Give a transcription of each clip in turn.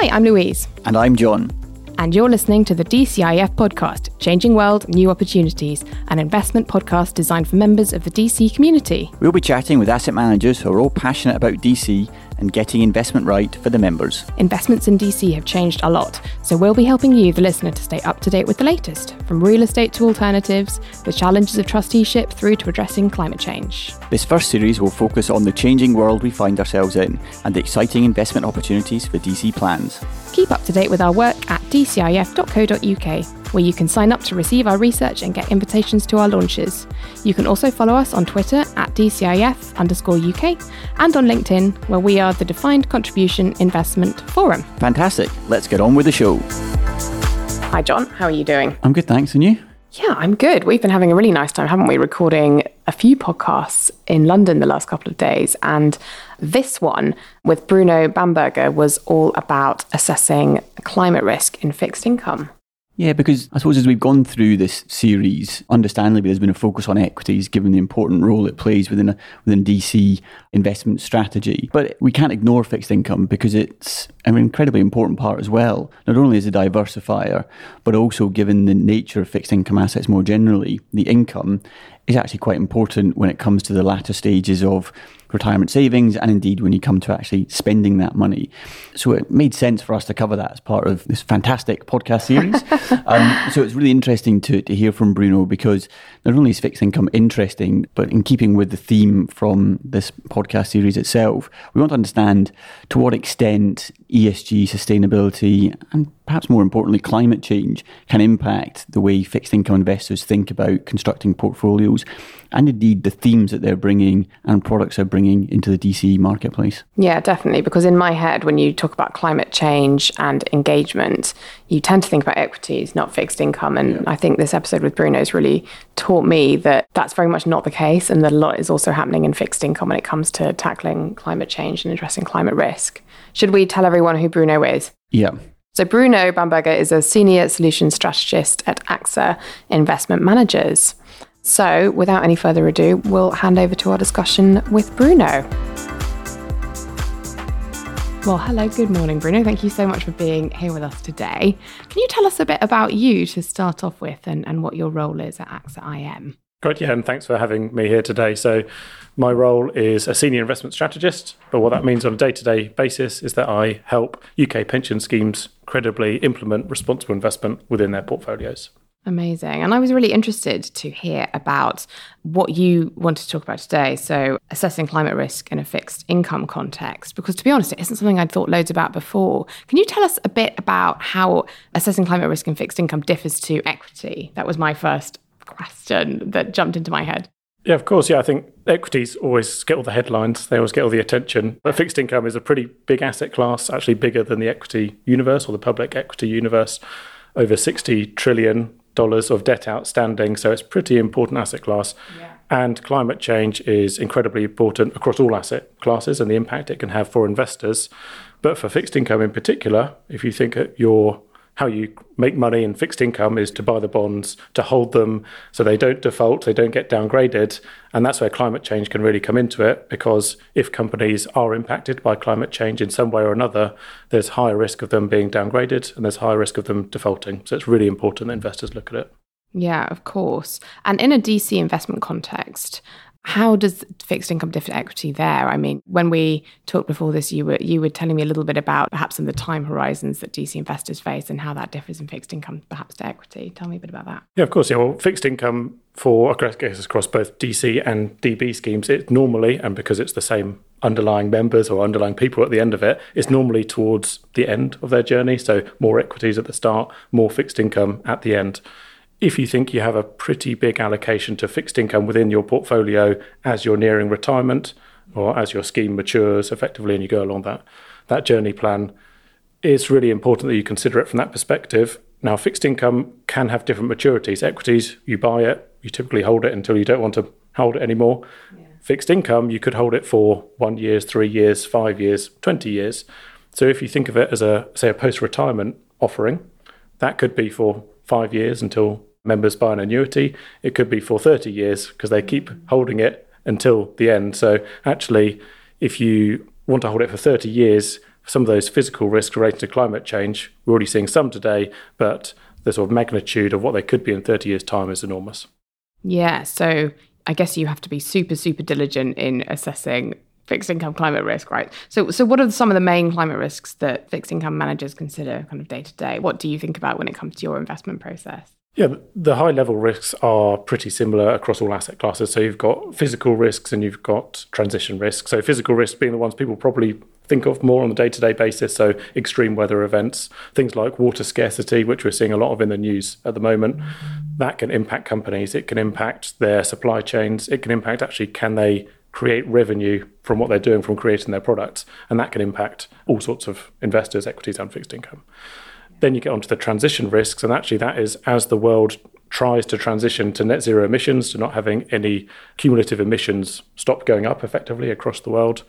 Hi, I'm Louise. And I'm Jon. And you're listening to the DCIF podcast, Changing World, New Opportunities, an investment podcast designed for members of the DC community. We'll be chatting with asset managers who are all passionate about DC and getting investment right for the members. Investments in DC have changed a lot, so we'll be helping you, the listener, to stay up to date with the latest, from real estate to alternatives, the challenges of trusteeship through to addressing climate change. This first series will focus on the changing world we find ourselves in and the exciting investment opportunities for DC plans. Keep up to date with our work at dcif.co.uk where you can sign up to receive our research and get invitations to our launches. You can also follow us on Twitter at DCIF underscore UK and on LinkedIn, where we are the Defined Contribution Investment Forum. Fantastic. Let's get on with the show. Hi, Jon. How are you doing? I'm good, thanks. And you? Yeah, I'm good. We've been having a really nice time, haven't we? Recording a few podcasts in London the last couple of days. And this one with Bruno Bamberger was all about assessing climate risk in fixed income. Yeah, because I suppose as we've gone through this series, understandably there's been a focus on equities given the important role it plays within a, within DC investment strategy. But we can't ignore fixed income because it's an incredibly important part as well. Not only as a diversifier, but also given the nature of fixed income assets more generally, the income is actually quite important when it comes to the latter stages of retirement savings and indeed when you come to actually spending that money. So it made sense for us to cover that as part of this fantastic podcast series. um, so it's really interesting to, to hear from Bruno because not only is fixed income interesting, but in keeping with the theme from this podcast series itself, we want to understand to what extent ESG, sustainability, and perhaps more importantly, climate change can impact the way fixed income investors think about constructing portfolios and indeed the themes that they're bringing and products they're bringing into the DC marketplace. Yeah, definitely. Because in my head, when you talk about climate change and engagement, you tend to think about equities, not fixed income. And yeah. I think this episode with Bruno has really taught me that that's very much not the case and that a lot is also happening in fixed income when it comes to tackling climate change and addressing climate risk. Should we tell everyone who Bruno is? Yeah. So, Bruno Bamberger is a senior solution strategist at AXA Investment Managers. So, without any further ado, we'll hand over to our discussion with Bruno. Well, hello, good morning, Bruno. Thank you so much for being here with us today. Can you tell us a bit about you to start off with and, and what your role is at AXA IM? Great, yeah, and thanks for having me here today. So, my role is a senior investment strategist, but what that means on a day to day basis is that I help UK pension schemes credibly implement responsible investment within their portfolios. Amazing. And I was really interested to hear about what you wanted to talk about today. So, assessing climate risk in a fixed income context, because to be honest, it isn't something I'd thought loads about before. Can you tell us a bit about how assessing climate risk in fixed income differs to equity? That was my first question that jumped into my head. Yeah, of course. Yeah, I think equities always get all the headlines. They always get all the attention. But fixed income is a pretty big asset class, actually bigger than the equity universe or the public equity universe. Over 60 trillion dollars of debt outstanding, so it's pretty important asset class. Yeah. And climate change is incredibly important across all asset classes and the impact it can have for investors. But for fixed income in particular, if you think at your how you make money in fixed income is to buy the bonds, to hold them so they don't default, they don't get downgraded. And that's where climate change can really come into it because if companies are impacted by climate change in some way or another, there's higher risk of them being downgraded and there's higher risk of them defaulting. So it's really important that investors look at it. Yeah, of course. And in a DC investment context, how does fixed income differ equity there? I mean, when we talked before this, you were you were telling me a little bit about perhaps some of the time horizons that DC investors face and how that differs in fixed income perhaps to equity. Tell me a bit about that. Yeah, of course. Yeah, well, fixed income for across both DC and DB schemes, it normally and because it's the same underlying members or underlying people at the end of it, it's normally towards the end of their journey. So more equities at the start, more fixed income at the end if you think you have a pretty big allocation to fixed income within your portfolio as you're nearing retirement or as your scheme matures effectively and you go along that that journey plan it's really important that you consider it from that perspective. Now fixed income can have different maturities. Equities you buy it you typically hold it until you don't want to hold it anymore. Yeah. fixed income you could hold it for 1 years 3 years 5 years 20 years. So if you think of it as a say a post retirement offering that could be for 5 years until members buy an annuity. It could be for 30 years because they keep holding it until the end. So actually, if you want to hold it for 30 years, some of those physical risks related to climate change, we're already seeing some today, but the sort of magnitude of what they could be in 30 years' time is enormous. Yeah. So I guess you have to be super, super diligent in assessing fixed income climate risk, right? So, so what are some of the main climate risks that fixed income managers consider kind of day to day? What do you think about when it comes to your investment process? Yeah, the high level risks are pretty similar across all asset classes. So you've got physical risks and you've got transition risks. So physical risks being the ones people probably think of more on a day to day basis. So extreme weather events, things like water scarcity, which we're seeing a lot of in the news at the moment, that can impact companies. It can impact their supply chains. It can impact actually can they create revenue from what they're doing from creating their products, and that can impact all sorts of investors, equities, and fixed income. Then you get onto the transition risks, and actually, that is as the world tries to transition to net zero emissions, to not having any cumulative emissions stop going up effectively across the world.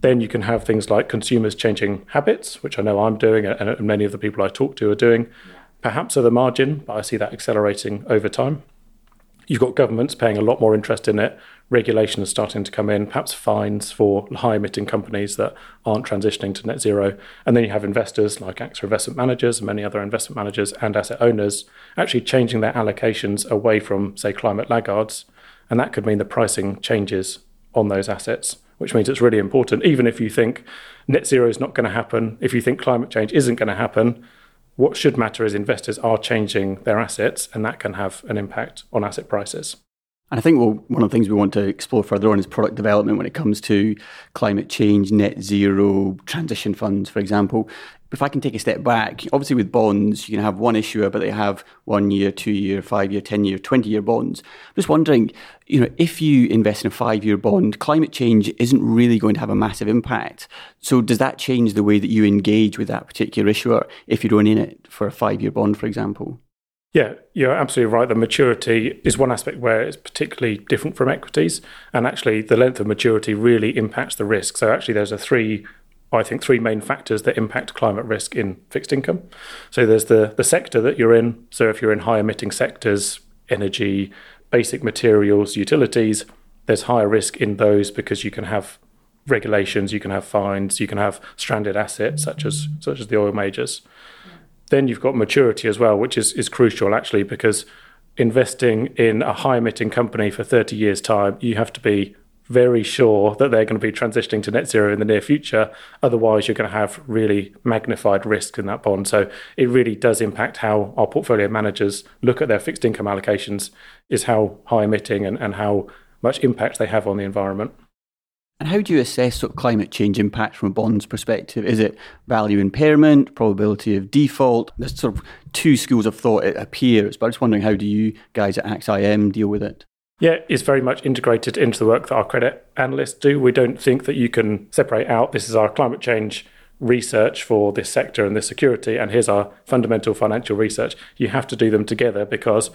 Then you can have things like consumers changing habits, which I know I'm doing, and many of the people I talk to are doing, perhaps at the margin, but I see that accelerating over time. You've got governments paying a lot more interest in it, regulations starting to come in, perhaps fines for high emitting companies that aren't transitioning to net zero. And then you have investors like AXA Investment Managers and many other investment managers and asset owners actually changing their allocations away from, say, climate laggards. And that could mean the pricing changes on those assets, which means it's really important. Even if you think net zero is not going to happen, if you think climate change isn't going to happen, what should matter is investors are changing their assets, and that can have an impact on asset prices. And I think well, one of the things we want to explore further on is product development when it comes to climate change, net zero, transition funds, for example. If I can take a step back, obviously with bonds, you can have one issuer, but they have one year, two year, five year, 10 year, 20 year bonds. I'm just wondering, you know, if you invest in a five year bond, climate change isn't really going to have a massive impact. So does that change the way that you engage with that particular issuer if you're in it for a five year bond, for example? Yeah, you're absolutely right. The maturity is one aspect where it's particularly different from equities. And actually, the length of maturity really impacts the risk. So, actually, there's a three, I think, three main factors that impact climate risk in fixed income. So, there's the, the sector that you're in. So, if you're in high emitting sectors, energy, basic materials, utilities, there's higher risk in those because you can have regulations, you can have fines, you can have stranded assets such as such as the oil majors. Then you've got maturity as well, which is, is crucial actually, because investing in a high emitting company for 30 years' time, you have to be very sure that they're going to be transitioning to net zero in the near future. Otherwise, you're going to have really magnified risk in that bond. So it really does impact how our portfolio managers look at their fixed income allocations, is how high emitting and, and how much impact they have on the environment. And how do you assess sort of climate change impact from a bonds perspective? Is it value impairment, probability of default? There's sort of two schools of thought it appears, but I'm just wondering how do you guys at AXA IM deal with it? Yeah, it's very much integrated into the work that our credit analysts do. We don't think that you can separate out this is our climate change research for this sector and this security, and here's our fundamental financial research. You have to do them together because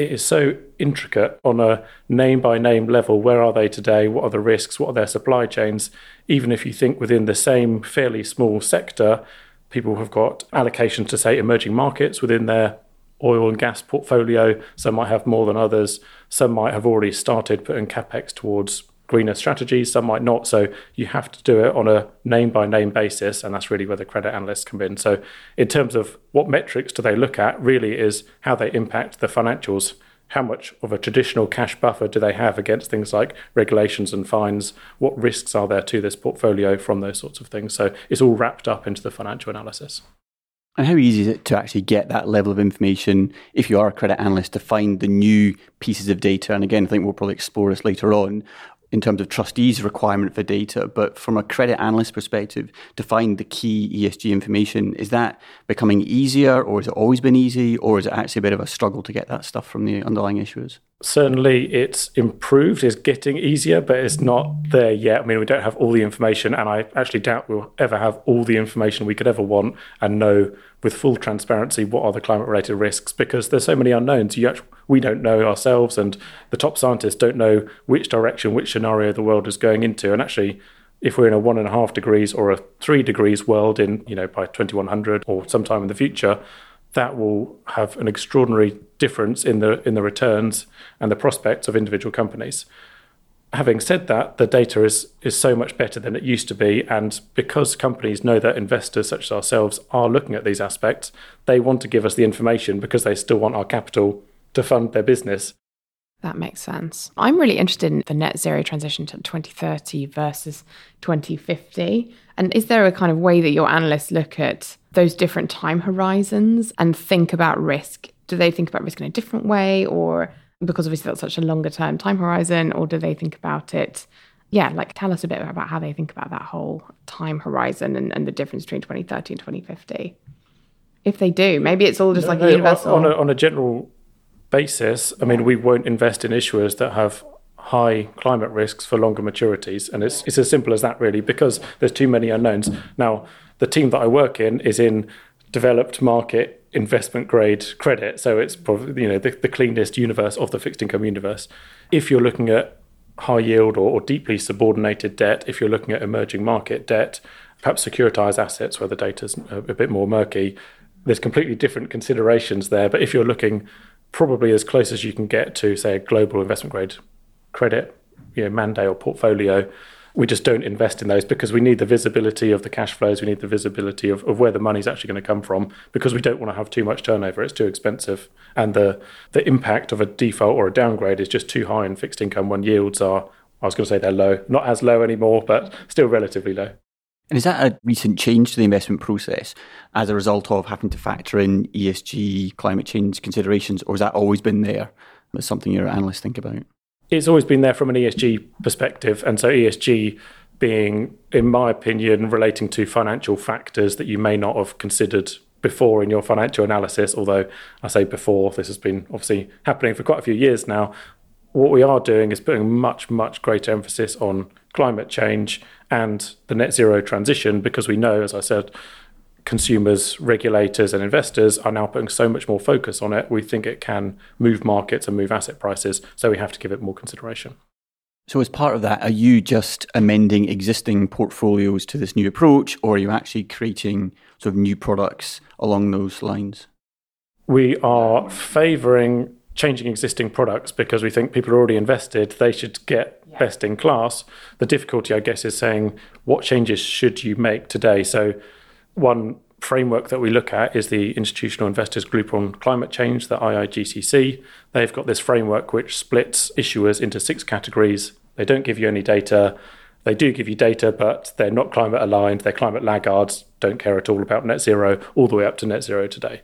it is so intricate on a name by name level. Where are they today? What are the risks? What are their supply chains? Even if you think within the same fairly small sector, people have got allocations to, say, emerging markets within their oil and gas portfolio. Some might have more than others. Some might have already started putting capex towards greener strategies, some might not. So you have to do it on a name by name basis, and that's really where the credit analysts come in. So, in terms of what metrics do they look at, really is how they impact the financials. How much of a traditional cash buffer do they have against things like regulations and fines? What risks are there to this portfolio from those sorts of things? So it's all wrapped up into the financial analysis. And how easy is it to actually get that level of information if you are a credit analyst to find the new pieces of data? And again, I think we'll probably explore this later on in terms of trustees' requirement for data, but from a credit analyst perspective, to find the key ESG information, is that becoming easier or has it always been easy or is it actually a bit of a struggle to get that stuff from the underlying issuers? Certainly, it's improved, it's getting easier, but it's not there yet. I mean, we don't have all the information, and I actually doubt we'll ever have all the information we could ever want and know with full transparency what are the climate related risks because there's so many unknowns. You actually, we don't know ourselves, and the top scientists don't know which direction, which scenario the world is going into. And actually, if we're in a one and a half degrees or a three degrees world in, you know, by 2100 or sometime in the future, that will have an extraordinary difference in the in the returns and the prospects of individual companies. Having said that, the data is, is so much better than it used to be. And because companies know that investors such as ourselves are looking at these aspects, they want to give us the information because they still want our capital to fund their business. That makes sense. I'm really interested in the net zero transition to 2030 versus 2050. And is there a kind of way that your analysts look at those different time horizons and think about risk? Do they think about risk in a different way or because obviously that's such a longer term time horizon, or do they think about it? Yeah, like tell us a bit about how they think about that whole time horizon and, and the difference between 2030 and 2050. If they do, maybe it's all just no, like no, a universal. On a, on a general basis, I mean, we won't invest in issuers that have high climate risks for longer maturities. And it's, it's as simple as that, really, because there's too many unknowns. Now, the team that I work in is in developed market investment grade credit. So it's probably you know the, the, cleanest universe of the fixed income universe. If you're looking at high yield or, or, deeply subordinated debt, if you're looking at emerging market debt, perhaps securitized assets where the data's a, a bit more murky, there's completely different considerations there. But if you're looking probably as close as you can get to say a global investment grade credit, you know, mandate or portfolio, we just don't invest in those because we need the visibility of the cash flows. We need the visibility of, of where the money's actually going to come from because we don't want to have too much turnover. It's too expensive. And the, the impact of a default or a downgrade is just too high in fixed income when yields are, I was going to say they're low, not as low anymore, but still relatively low. And is that a recent change to the investment process as a result of having to factor in ESG, climate change considerations, or has that always been there? That's something your analysts think about it's always been there from an ESG perspective. And so ESG being, in my opinion, relating to financial factors that you may not have considered before in your financial analysis. Although I say before, this has been obviously happening for quite a few years now. What we are doing is putting much, much greater emphasis on climate change and the net zero transition because we know, as I said, consumers, regulators, and investors are now putting so much more focus on it. We think it can move markets and move asset prices, so we have to give it more consideration. So, as part of that, are you just amending existing portfolios to this new approach, or are you actually creating sort of new products along those lines? We are favouring changing existing products because we think people are already invested, they should get yeah. best in class. The difficulty, I guess, is saying what changes should you make today? So, one framework that we look at is the Institutional Investors Group on Climate Change, the IIGCC. They've got this framework which splits issuers into six categories. They don't give you any data. They do give you data, but they're not climate aligned. They're climate laggards, don't care at all about net zero, all the way up to net zero today.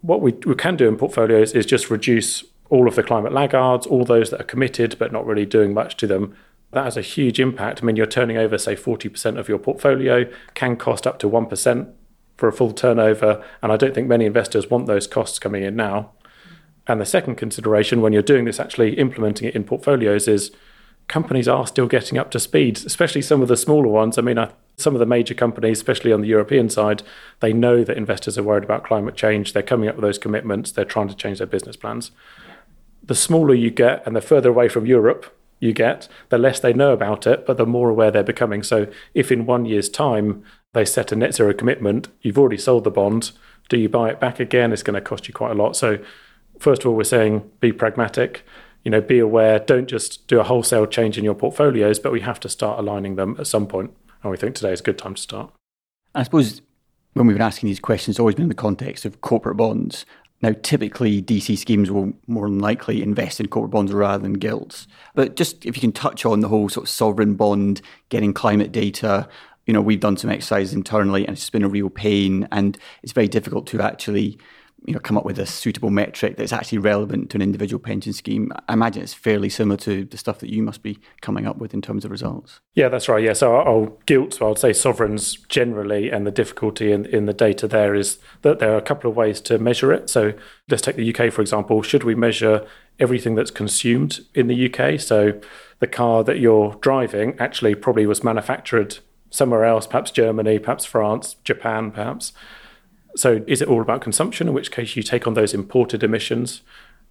What we, we can do in portfolios is just reduce all of the climate laggards, all those that are committed but not really doing much to them, that has a huge impact. I mean, you're turning over, say, 40% of your portfolio, can cost up to 1% for a full turnover. And I don't think many investors want those costs coming in now. And the second consideration when you're doing this, actually implementing it in portfolios, is companies are still getting up to speed, especially some of the smaller ones. I mean, I, some of the major companies, especially on the European side, they know that investors are worried about climate change. They're coming up with those commitments. They're trying to change their business plans. The smaller you get and the further away from Europe, you get, the less they know about it, but the more aware they're becoming. So if in one year's time they set a net zero commitment, you've already sold the bond. Do you buy it back again? It's going to cost you quite a lot. So first of all, we're saying be pragmatic. You know, be aware. Don't just do a wholesale change in your portfolios, but we have to start aligning them at some point. And we think today is a good time to start. I suppose when we've been asking these questions, it's always been in the context of corporate bonds. Now, typically, DC schemes will more than likely invest in corporate bonds rather than gilts. But just if you can touch on the whole sort of sovereign bond, getting climate data, you know, we've done some exercises internally and it's been a real pain. And it's very difficult to actually you know, come up with a suitable metric that's actually relevant to an individual pension scheme. I imagine it's fairly similar to the stuff that you must be coming up with in terms of results. Yeah, that's right. Yeah, so I'll gilt, so I'd say sovereigns generally, and the difficulty in, in the data there is that there are a couple of ways to measure it. So let's take the UK, for example. Should we measure everything that's consumed in the UK? So the car that you're driving actually probably was manufactured somewhere else, perhaps Germany, perhaps France, Japan, perhaps. So, is it all about consumption, in which case you take on those imported emissions?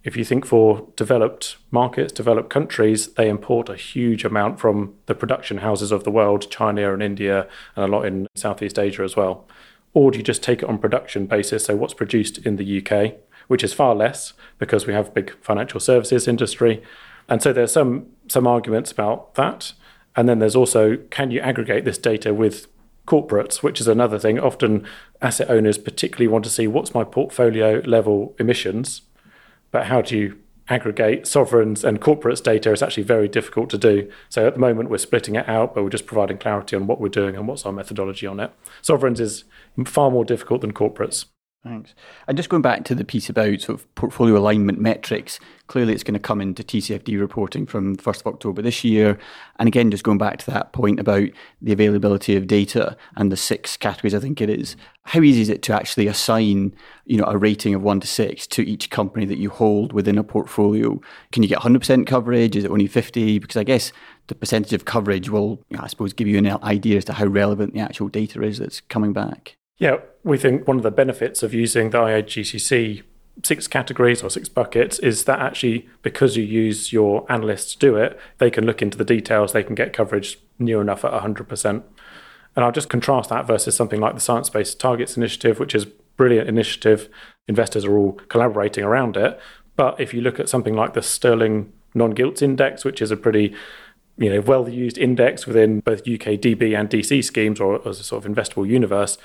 If you think for developed markets, developed countries, they import a huge amount from the production houses of the world, China and India, and a lot in Southeast Asia as well. Or do you just take it on production basis? So, what's produced in the UK, which is far less because we have big financial services industry. And so there's some some arguments about that. And then there's also can you aggregate this data with corporates, which is another thing. Often asset owners particularly want to see what's my portfolio level emissions, but how do you aggregate sovereigns and corporates data is actually very difficult to do. So at the moment we're splitting it out, but we're just providing clarity on what we're doing and what's our methodology on it. Sovereigns is far more difficult than corporates. Thanks. And just going back to the piece about sort of portfolio alignment metrics, clearly it's going to come into TCFD reporting from 1st of October this year. And again, just going back to that point about the availability of data and the six categories, I think it is. How easy is it to actually assign, you know, a rating of one to six to each company that you hold within a portfolio? Can you get 100% coverage? Is it only 50? Because I guess the percentage of coverage will, I suppose, give you an idea as to how relevant the actual data is that's coming back. Yeah, we think one of the benefits of using the IIGCC six categories or six buckets is that actually because you use your analysts to do it, they can look into the details, they can get coverage near enough at 100%. And I'll just contrast that versus something like the Science Based Targets Initiative, which is brilliant initiative. Investors are all collaborating around it. But if you look at something like the Sterling Non-Gilts Index, which is a pretty you know, well used index within both UK DB and DC schemes or as a sort of investable universe,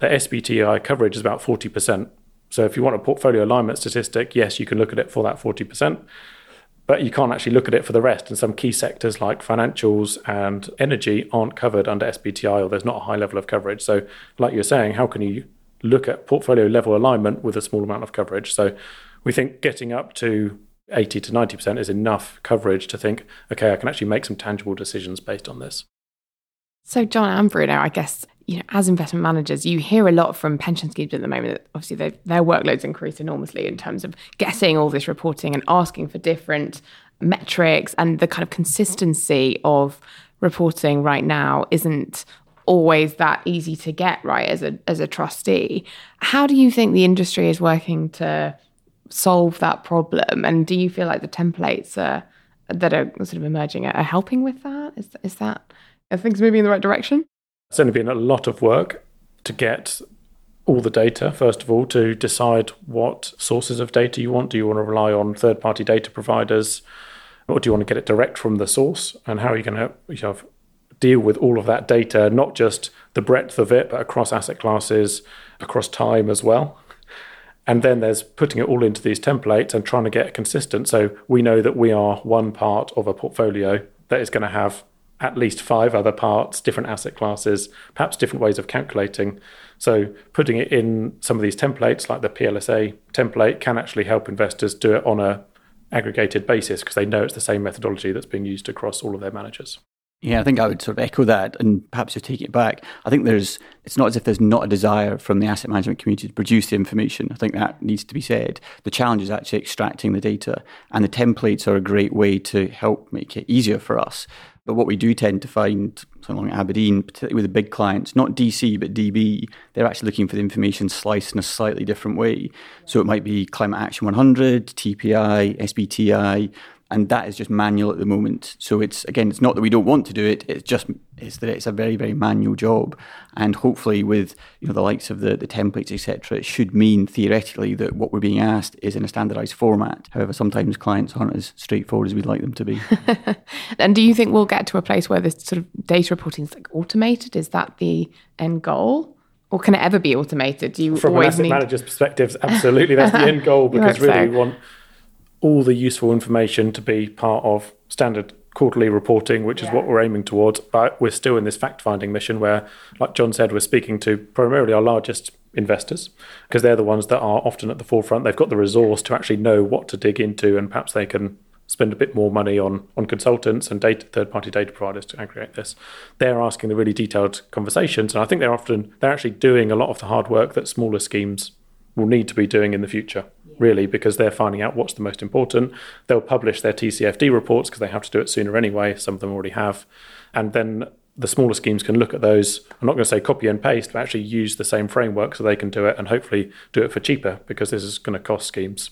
the SBTI coverage is about 40%. So if you want a portfolio alignment statistic, yes, you can look at it for that 40%, but you can't actually look at it for the rest. And some key sectors like financials and energy aren't covered under SBTI or there's not a high level of coverage. So, like you're saying, how can you look at portfolio level alignment with a small amount of coverage? So, we think getting up to 80 to 90% is enough coverage to think, okay, I can actually make some tangible decisions based on this. So, Jon and Bruno, I guess you know, as investment managers, you hear a lot from pension schemes at the moment that obviously their workloads increase enormously in terms of getting all this reporting and asking for different metrics and the kind of consistency of reporting right now isn't always that easy to get right as a as a trustee. How do you think the industry is working to solve that problem? And do you feel like the templates are, that are sort of emerging are helping with that? Is is that are things moving in the right direction? It's only been a lot of work to get all the data, first of all, to decide what sources of data you want. Do you want to rely on third party data providers? Or do you want to get it direct from the source? And how are you going to you know, deal with all of that data, not just the breadth of it, but across asset classes, across time as well? And then there's putting it all into these templates and trying to get it consistent. So we know that we are one part of a portfolio that is going to have at least five other parts, different asset classes, perhaps different ways of calculating. So putting it in some of these templates, like the PLSA template, can actually help investors do it on a aggregated basis because they know it's the same methodology that's being used across all of their managers. Yeah, I think I would sort of echo that and perhaps just take it back. I think there's, it's not as if there's not a desire from the asset management community to produce the information. I think that needs to be said. The challenge is actually extracting the data, and the templates are a great way to help make it easier for us. But what we do tend to find, something like Aberdeen, particularly with the big clients, not DC but DB, they're actually looking for the information sliced in a slightly different way. So it might be Climate Action 100, TPI, SBTI, and that is just manual at the moment. So it's again, it's not that we don't want to do it. It's just it's that it's a very very manual job, and hopefully with you know the likes of the the templates etc. It should mean theoretically that what we're being asked is in a standardised format. However, sometimes clients aren't as straightforward as we'd like them to be. and do you think we'll get to a place where this sort of data reporting is like automated? Is that the end goal? Or can it ever be automated? Do you From an asset need... manager's perspective, absolutely, that's the end goal because really so. we want all the useful information to be part of standard quarterly reporting, which yeah. is what we're aiming towards. But we're still in this fact finding mission where, like Jon said, we're speaking to primarily our largest investors because they're the ones that are often at the forefront. They've got the resource to actually know what to dig into, and perhaps they can spend a bit more money on on consultants and data third party data providers to aggregate this. They're asking the really detailed conversations, and I think they're often they're actually doing a lot of the hard work that smaller schemes will need to be doing in the future really, because they're finding out what's the most important. They'll publish their TCFD reports because they have to do it sooner anyway. Some of them already have. And then the smaller schemes can look at those. I'm not going to say copy and paste, but actually use the same framework so they can do it and hopefully do it for cheaper because this is going to cost schemes.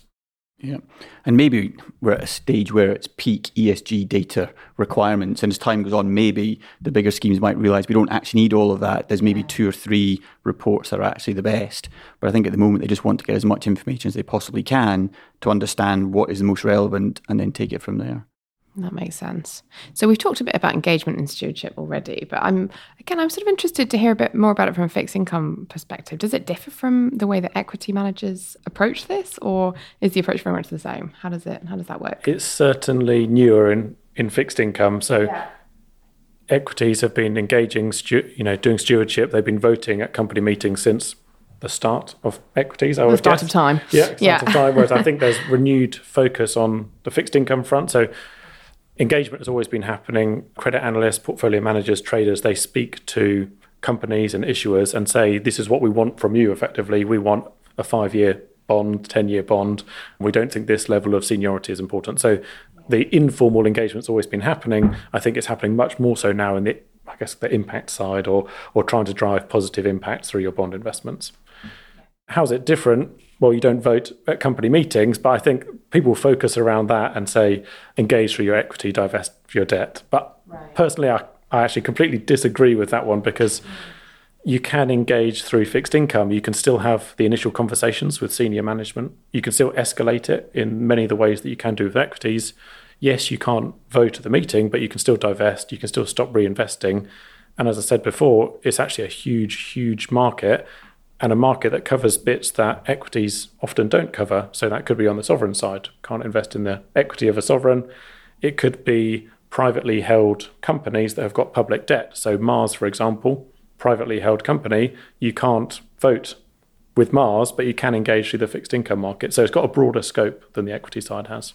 Yeah. And maybe we're at a stage where it's peak ESG data requirements. And as time goes on, maybe the bigger schemes might realize we don't actually need all of that. There's maybe two or three reports that are actually the best. But I think at the moment, they just want to get as much information as they possibly can to understand what is the most relevant and then take it from there. That makes sense. So we've talked a bit about engagement and stewardship already, but I'm again I'm sort of interested to hear a bit more about it from a fixed income perspective. Does it differ from the way that equity managers approach this, or is the approach very much the same? How does it how does that work? It's certainly newer in, in fixed income. So yeah. equities have been engaging, stu- you know, doing stewardship. They've been voting at company meetings since the start of equities. I the start guess. of time. Yeah, start yeah. of time. Whereas I think there's renewed focus on the fixed income front. So engagement has always been happening. Credit analysts, portfolio managers, traders, they speak to companies and issuers and say, this is what we want from you effectively. We want a five year bond, 10 year bond. We don't think this level of seniority is important. So the informal engagement's always been happening. I think it's happening much more so now in the I guess the impact side or or trying to drive positive impact through your bond investments. How's it different? Well, you don't vote at company meetings, but I think people focus around that and say engage through your equity, divest for your debt. But right. personally, I, I actually completely disagree with that one because you can engage through fixed income. You can still have the initial conversations with senior management. You can still escalate it in many of the ways that you can do with equities. Yes, you can't vote at the meeting, but you can still divest. You can still stop reinvesting. And as I said before, it's actually a huge, huge market and a market that covers bits that equities often don't cover. So that could be on the sovereign side, can't invest in the equity of a sovereign. It could be privately held companies that have got public debt. So Mars, for example, privately held company, you can't vote with Mars, but you can engage through the fixed income market. So it's got a broader scope than the equity side has.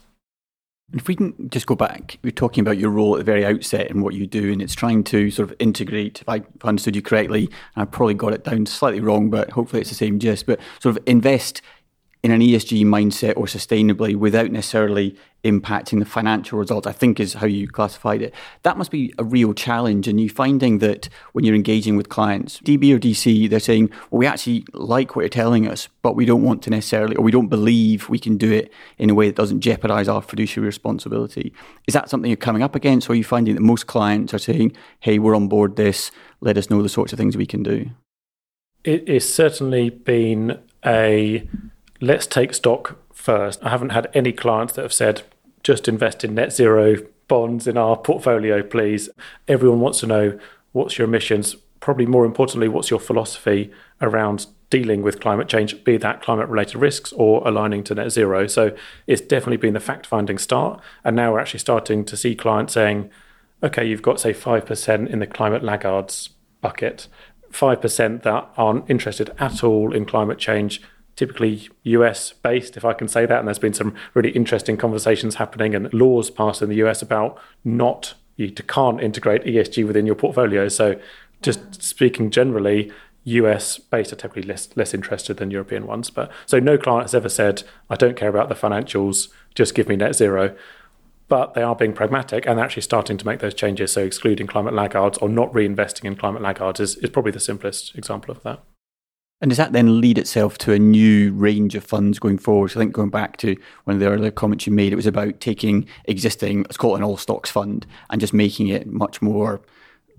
If we can just go back, we're talking about your role at the very outset and what you do, and it's trying to sort of integrate, if I understood you correctly, and I probably got it down slightly wrong, but hopefully it's the same gist, but sort of invest in an ESG mindset or sustainably without necessarily impacting the financial results, I think is how you classified it. That must be a real challenge. And you finding that when you're engaging with clients, DB or DC, they're saying, well, we actually like what you're telling us, but we don't want to necessarily, or we don't believe we can do it in a way that doesn't jeopardize our fiduciary responsibility. Is that something you're coming up against? Or are you finding that most clients are saying, hey, we're on board this, let us know the sorts of things we can do? It is certainly been a let's take stock first. I haven't had any clients that have said, just invest in net zero bonds in our portfolio, please. Everyone wants to know what's your emissions. Probably more importantly, what's your philosophy around dealing with climate change, be that climate related risks or aligning to net zero. So it's definitely been the fact finding start. And now we're actually starting to see clients saying, okay, you've got, say, 5% in the climate laggards bucket, 5% that aren't interested at all in climate change typically US based, if I can say that. And there's been some really interesting conversations happening and laws passed in the US about not you can't integrate ESG within your portfolio. So just speaking generally, US based are typically less less interested than European ones. But so no client has ever said, I don't care about the financials, just give me net zero. But they are being pragmatic and actually starting to make those changes. So excluding climate laggards or not reinvesting in climate laggards is, is probably the simplest example of that. And does that then lead itself to a new range of funds going forward? So I think going back to one of the earlier comments you made, it was about taking existing, let's call it an all stocks fund, and just making it much more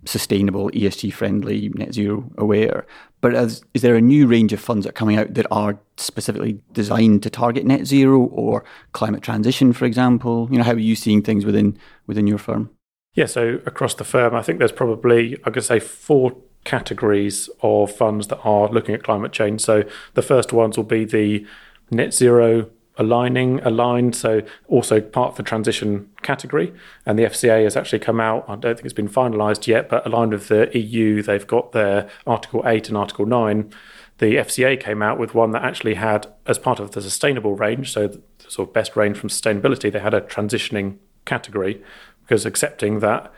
sustainable, ESG friendly, net zero aware. But as, is there a new range of funds that are coming out that are specifically designed to target net zero or climate transition, for example? You know, how are you seeing things within within your firm? Yeah, so across the firm, I think there's probably I could say four categories of funds that are looking at climate change. So the first ones will be the net zero aligning, aligned, so also part of the transition category. And the FCA has actually come out, I don't think it's been finalised yet, but aligned with the EU, they've got their Article 8 and Article 9. The FCA came out with one that actually had, as part of the sustainable range, so the sort of best range from sustainability, they had a transitioning category because accepting that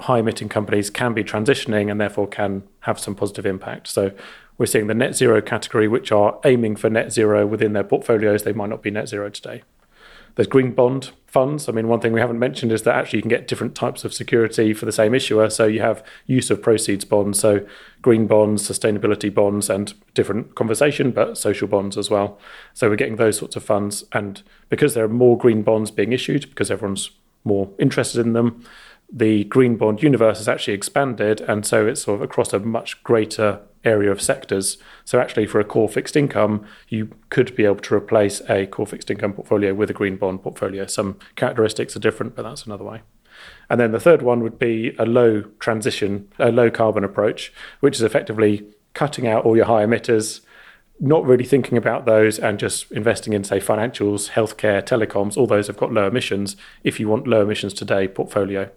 high emitting companies can be transitioning and therefore can have some positive impact. So we're seeing the net zero category, which are aiming for net zero within their portfolios. They might not be net zero today. There's green bond funds. I mean, one thing we haven't mentioned is that actually you can get different types of security for the same issuer. So you have use of proceeds bonds, so green bonds, sustainability bonds, and different conversation, but social bonds as well. So we're getting those sorts of funds. And because there are more green bonds being issued, because everyone's more interested in them, the green bond universe has actually expanded, and so it's sort of across a much greater area of sectors. So actually, for a core fixed income, you could be able to replace a core fixed income portfolio with a green bond portfolio. Some characteristics are different, but that's another way. And then the third one would be a low transition, a low carbon approach, which is effectively cutting out all your high emitters, not really thinking about those and just investing in, say, financials, healthcare, telecoms, all those have got low emissions. If you want low emissions today, portfolio.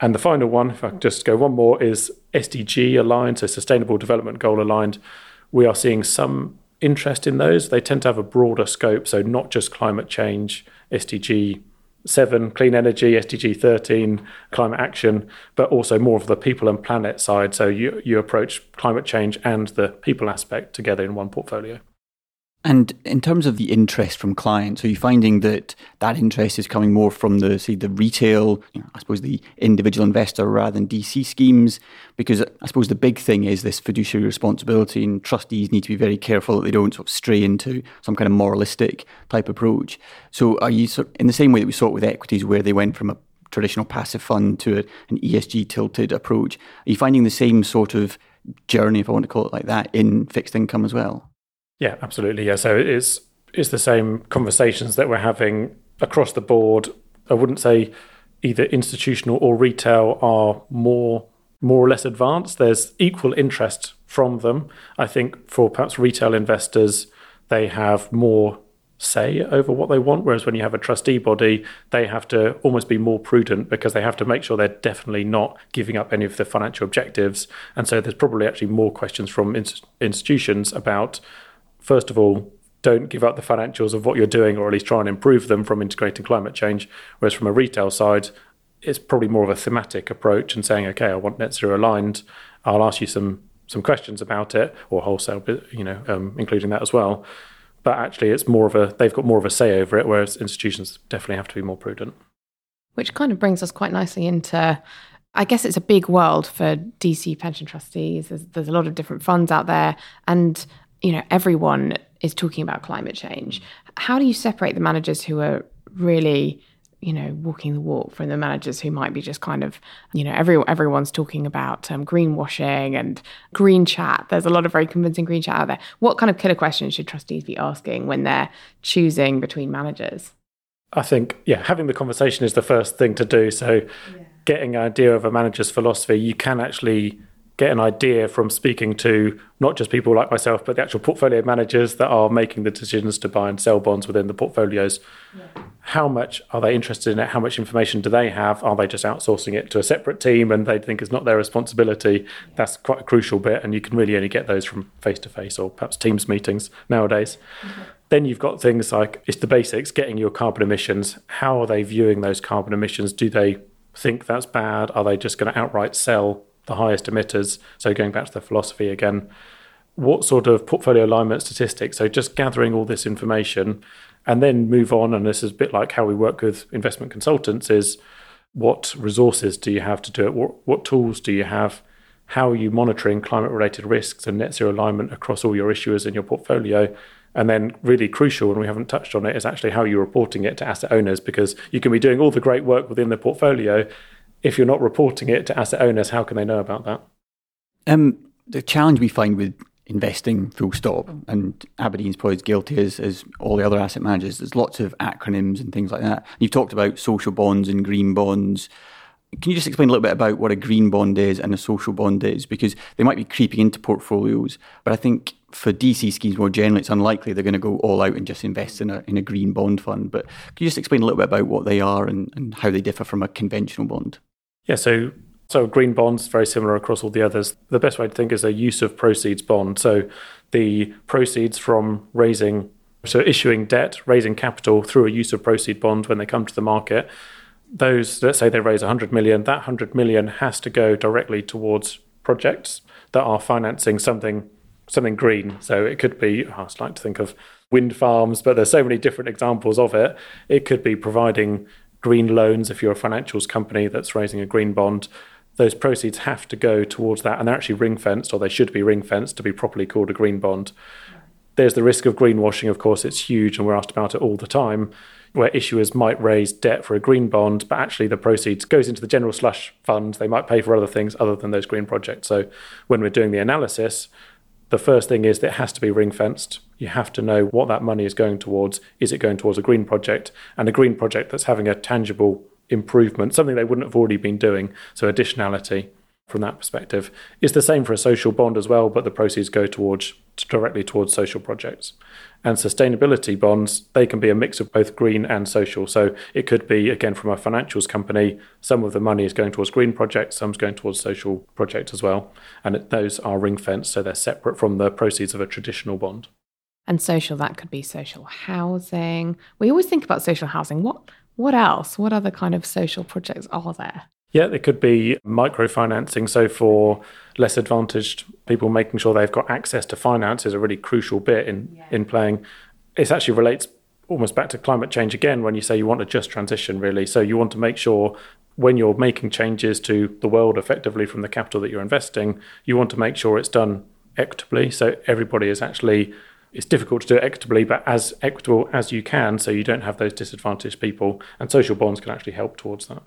And the final one, if I just go one more, is SDG aligned, so Sustainable Development Goal aligned. We are seeing some interest in those. They tend to have a broader scope, so not just climate change, SDG 7, clean energy, SDG 13, climate action, but also more of the people and planet side. So you, you approach climate change and the people aspect together in one portfolio. And in terms of the interest from clients, are you finding that that interest is coming more from the say the retail, you know, I suppose the individual investor rather than DC schemes? Because I suppose the big thing is this fiduciary responsibility, and trustees need to be very careful that they don't sort of stray into some kind of moralistic type approach. So, are you sort in the same way that we saw it with equities, where they went from a traditional passive fund to an ESG tilted approach? Are you finding the same sort of journey, if I want to call it like that, in fixed income as well? Yeah, absolutely. Yeah. So it's it's the same conversations that we're having across the board. I wouldn't say either institutional or retail are more more or less advanced. There's equal interest from them. I think for perhaps retail investors, they have more say over what they want. Whereas when you have a trustee body, they have to almost be more prudent because they have to make sure they're definitely not giving up any of the financial objectives. And so there's probably actually more questions from institutions about first of all, don't give up the financials of what you're doing, or at least try and improve them from integrating climate change. Whereas from a retail side, it's probably more of a thematic approach and saying, okay, I want net zero aligned. I'll ask you some some questions about it, or wholesale, you know, um, including that as well. But actually, it's more of a they've got more of a say over it, whereas institutions definitely have to be more prudent. Which kind of brings us quite nicely into I guess it's a big world for DC pension trustees. There's, there's, a lot of different funds out there. And you know, everyone is talking about climate change. How do you separate the managers who are really, you know, walking the walk from the managers who might be just kind of, you know, every, everyone's talking about um, greenwashing and green chat. There's a lot of very convincing green chat out there. What kind of killer questions should trustees be asking when they're choosing between managers? I think, yeah, having the conversation is the first thing to do. So, yeah. getting an idea of a manager's philosophy, you can actually get an idea from speaking to not just people like myself, but the actual portfolio managers that are making the decisions to buy and sell bonds within the portfolios. Yeah. How much are they interested in it? How much information do they have? Are they just outsourcing it to a separate team and they think it's not their responsibility? That's quite a crucial bit, and you can really only get those from face to face or perhaps Teams meetings nowadays. Mm-hmm. Then you've got things like it's the basics, getting your carbon emissions. How are they viewing those carbon emissions? Do they think that's bad? Are they just going to outright sell the highest emitters. So going back to the philosophy again, what sort of portfolio alignment statistics? So just gathering all this information and then move on. And this is a bit like how we work with investment consultants is what resources do you have to do it? What, what tools do you have? How are you monitoring climate related risks and net zero alignment across all your issuers in your portfolio? And then, really crucial, and we haven't touched on it, is actually how you're reporting it to asset owners because you can be doing all the great work within the portfolio if you're not reporting it to asset owners, how can they know about that? Um, the challenge we find with investing full stop, and Aberdeen's probably as guilty as, as all the other asset managers, there's lots of acronyms and things like that. You've talked about social bonds and green bonds. Can you just explain a little bit about what a green bond is and a social bond is? Because they might be creeping into portfolios, but I think for DC schemes more generally, it's unlikely they're going to go all out and just invest in a, in a green bond fund. But can you just explain a little bit about what they are and, and how they differ from a conventional bond? Yeah, so so green bonds very similar across all the others. The best way to think is a use of proceeds bond. So the proceeds from raising so issuing debt, raising capital through a use of proceed bond when they come to the market. Those let's say they raise 100 million, that 100 million has to go directly towards projects that are financing something something green. So it could be oh, I like to think of wind farms, but there's so many different examples of it. It could be providing green loans if you're a financials company that's raising a green bond those proceeds have to go towards that and they're actually ring fenced or they should be ring fenced to be properly called a green bond there's the risk of greenwashing of course it's huge and we're asked about it all the time where issuers might raise debt for a green bond, but actually the proceeds goes into the general slush fund. They might pay for other things other than those green projects. So when we're doing the analysis, the first thing is that it has to be ring fenced. You have to know what that money is going towards. Is it going towards a green project? And a green project that's having a tangible improvement, something they wouldn't have already been doing. So additionality from that perspective. It's the same for a social bond as well, but the proceeds go towards directly towards social projects. And sustainability bonds, they can be a mix of both green and social. So it could be, again, from a financials company, some of the money is going towards green projects, some's going towards social projects as well. And those are ring fenced, so they're separate from the proceeds of a traditional bond. And social, that could be social housing. We always think about social housing. What what else? What other kind of social projects are there? Yeah, it could be microfinancing. So for less advantaged people, making sure they've got access to finance is a really crucial bit in yeah. in playing. It actually relates almost back to climate change again when you say you want a just transition, really. So you want to make sure when you're making changes to the world effectively from the capital that you're investing, you want to make sure it's done equitably. So everybody is actually it's difficult to do it equitably, but as equitable as you can, so you don't have those disadvantaged people. And social bonds can actually help towards that.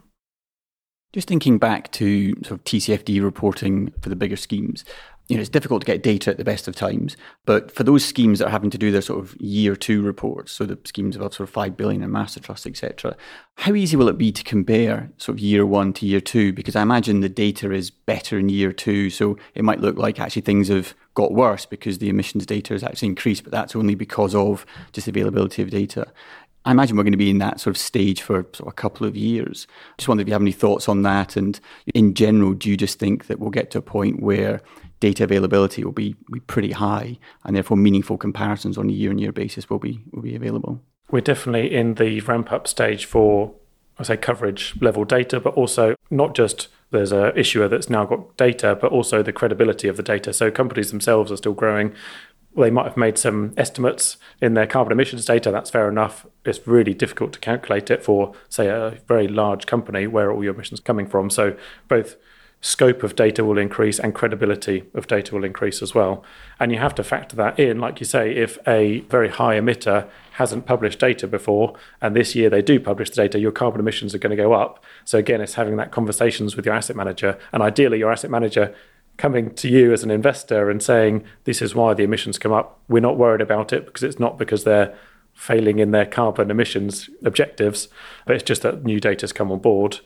Just thinking back to sort of TCFD reporting for the bigger schemes, you know, it's difficult to get data at the best of times. But for those schemes that are having to do their sort of year two reports, so the schemes above sort of five billion and master trust, etc., how easy will it be to compare sort of year one to year two? Because I imagine the data is better in year two, so it might look like actually things have got worse because the emissions data has actually increased, but that's only because of just availability of data. I imagine we're going to be in that sort of stage for sort of a couple of years. Just wondered if you have any thoughts on that. And in general, do you just think that we'll get to a point where data availability will be, be pretty high and therefore meaningful comparisons on a year on year basis will be, will be available? We're definitely in the ramp up stage for, I say, coverage level data, but also not just there's a issuer that's now got data, but also the credibility of the data. So companies themselves are still growing they might have made some estimates in their carbon emissions data. That's fair enough. It's really difficult to calculate it for, say, a very large company where all your emissions coming from. So both scope of data will increase and credibility of data will increase as well. And you have to factor that in, like you say, if a very high emitter hasn't published data before, and this year they do publish the data, your carbon emissions are going to go up. So again, it's having that conversations with your asset manager, and ideally your asset manager coming to you as an investor and saying, this is why the emissions come up. We're not worried about it because it's not because they're failing in their carbon emissions objectives, but it's just that new data has come on board.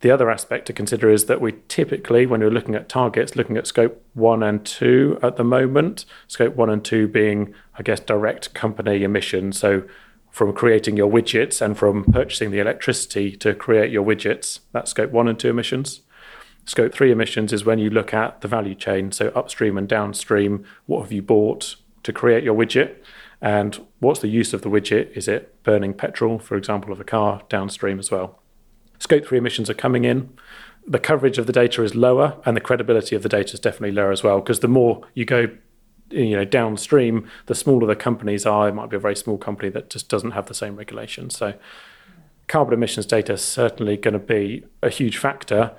The other aspect to consider is that we typically, when we're looking at targets, looking at scope one and two at the moment, scope one and two being, I guess, direct company emissions. So from creating your widgets and from purchasing the electricity to create your widgets, that's scope one and two emissions. Scope 3 emissions is when you look at the value chain, so upstream and downstream, what have you bought to create your widget? And what's the use of the widget? Is it burning petrol, for example, of a car downstream as well? Scope 3 emissions are coming in. The coverage of the data is lower, and the credibility of the data is definitely lower as well, because the more you go you know downstream the smaller the companies are it might be a very small company that just doesn't have the same regulations so carbon emissions data is certainly going to be a huge factor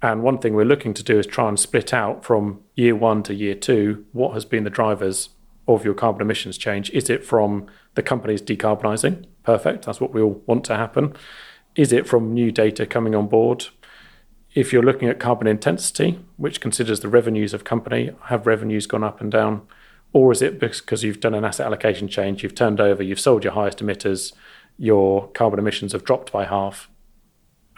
and one thing we're looking to do is try and split out from year one to year two what has been the drivers of your carbon emissions change. Is it from the companies decarbonising? Perfect. That's what we all want to happen. Is it from new data coming on board? If you're looking at carbon intensity, which considers the revenues of company, have revenues gone up and down? Or is it because you've done an asset allocation change, you've turned over, you've sold your highest emitters, your carbon emissions have dropped by half,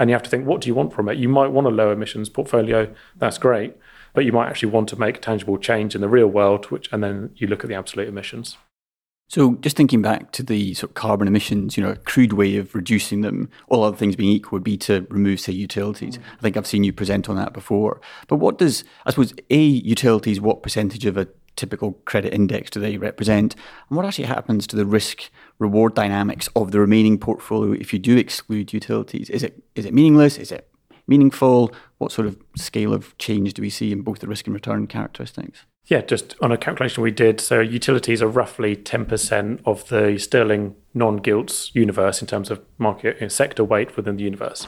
and you have to think, what do you want from it? You might want a low emissions portfolio. That's great. But you might actually want to make tangible change in the real world, which, and then you look at the absolute emissions. So, just thinking back to the sort of carbon emissions, you know, a crude way of reducing them, all other things being equal, would be to remove, say, utilities. Mm. I think I've seen you present on that before. But what does, I suppose, A, utilities, what percentage of a typical credit index do they represent? And what actually happens to the risk reward dynamics of the remaining portfolio if you do exclude utilities? Is it is it meaningless? Is it meaningful? What sort of scale of change do we see in both the risk and return characteristics? Yeah, just on a calculation we did. So utilities are roughly 10% of the sterling non gilts universe in terms of market uh, sector weight within the universe.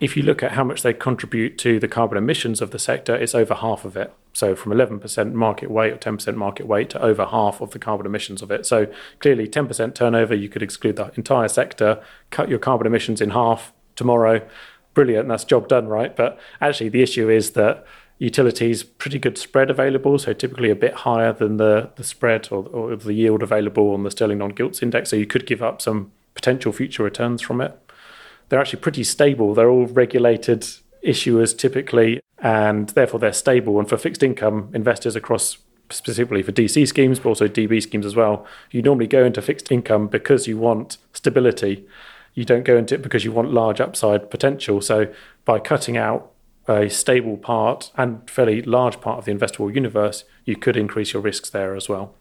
If you look at how much they contribute to the carbon emissions of the sector, it's over half of it. So from 11% market weight or 10% market weight to over half of the carbon emissions of it. So clearly 10% turnover, you could exclude the entire sector, cut your carbon emissions in half tomorrow. Brilliant, that's job done, right? But actually the issue is that utilities pretty good spread available so typically a bit higher than the the spread or, or the yield available on the sterling non-gilts index so you could give up some potential future returns from it. They're actually pretty stable. They're all regulated issuers typically and therefore they're stable. And for fixed income investors across specifically for DC schemes but also DB schemes as well you normally go into fixed income because you want stability. You don't go into it because you want large upside potential. So by cutting out a stable part and fairly large part of the investable universe, you could increase your risks there as well.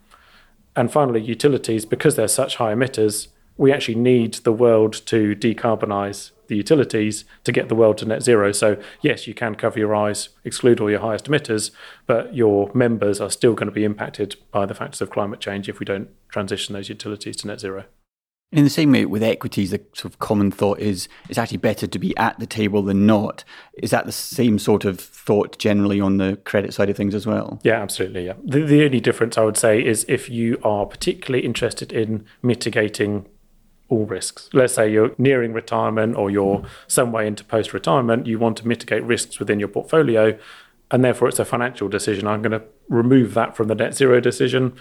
And finally, utilities, because they're such high emitters, we actually need the world to decarbonize the utilities to get the world to net zero. So, yes, you can cover your eyes, exclude all your highest emitters, but your members are still going to be impacted by the factors of climate change if we don't transition those utilities to net zero. In the same way with equities, the sort of common thought is it's actually better to be at the table than not. Is that the same sort of thought generally on the credit side of things as well? Yeah, absolutely. Yeah. The, the only difference I would say is if you are particularly interested in mitigating all risks. Let's say you're nearing retirement or you're some way into post retirement, you want to mitigate risks within your portfolio, and therefore it's a financial decision. I'm going to remove that from the net zero decision.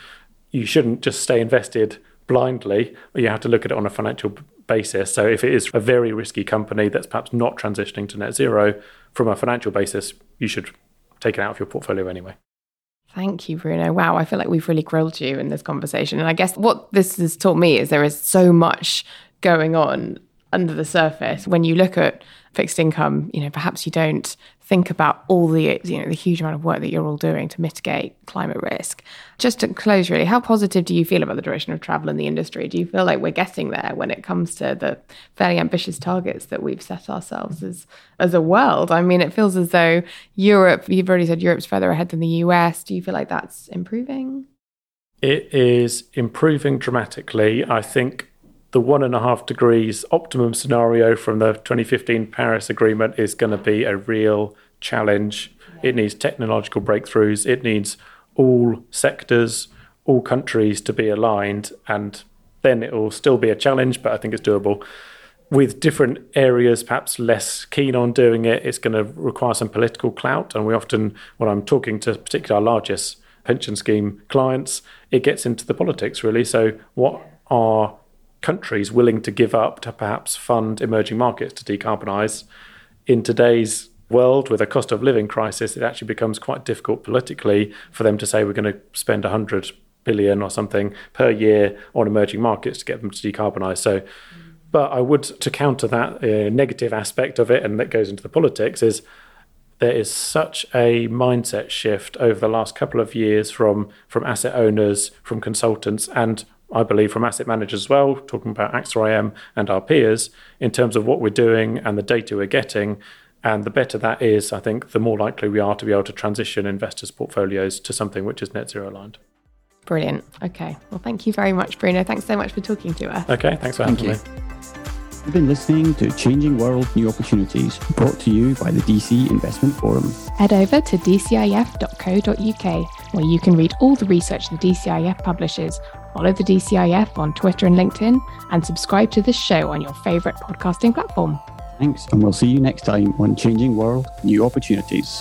You shouldn't just stay invested blindly, you have to look at it on a financial basis. So if it is a very risky company that's perhaps not transitioning to net zero, from a financial basis, you should take it out of your portfolio anyway. Thank you, Bruno. Wow, I feel like we've really grilled you in this conversation. And I guess what this has taught me is there is so much going on under the surface. When you look at fixed income, you know, perhaps you don't think about all the you know the huge amount of work that you're all doing to mitigate climate risk. Just to close, really, how positive do you feel about the direction of travel in the industry? Do you feel like we're getting there when it comes to the fairly ambitious targets that we've set ourselves as as a world? I mean, it feels as though Europe. You've already said Europe's further ahead than the US. Do you feel like that's improving? It is improving dramatically. I think the one and a half degrees optimum scenario from the 2015 Paris Agreement is going to be a real challenge. It needs technological breakthroughs. It needs all sectors, all countries to be aligned, and then it will still be a challenge, but I think it's doable. With different areas perhaps less keen on doing it, it's going to require some political clout. And we often, when I'm talking to particularly our largest pension scheme clients, it gets into the politics really. So, what are countries willing to give up to perhaps fund emerging markets to decarbonize. In today's world, with a cost of living crisis, it actually becomes quite difficult politically for them to say we're going to spend 100 billion or something per year on emerging markets to get them to decarbonize. So, but I would, to counter that uh, negative aspect of it, and that goes into the politics, is there is such a mindset shift over the last couple of years from from asset owners, from consultants, and I believe, from asset managers as well, talking about AXA IM and our peers, in terms of what we're doing and the data we're getting. And the better that is, I think, the more likely we are to be able to transition investors' portfolios to something which is net zero aligned. Brilliant. Okay. Well, thank you very much, Bruno. Thanks so much for talking to us. Okay. Thanks for having Thank you. me. You've been listening to Changing World New Opportunities, brought to you by the DC Investment Forum. Head over to dcif.co.uk, where you can read all the research the DCIF publishes follow the DCIF on Twitter and LinkedIn, and subscribe to this show on your favourite podcasting platform. Thanks, and we'll see you next time on Changing World New Opportunities.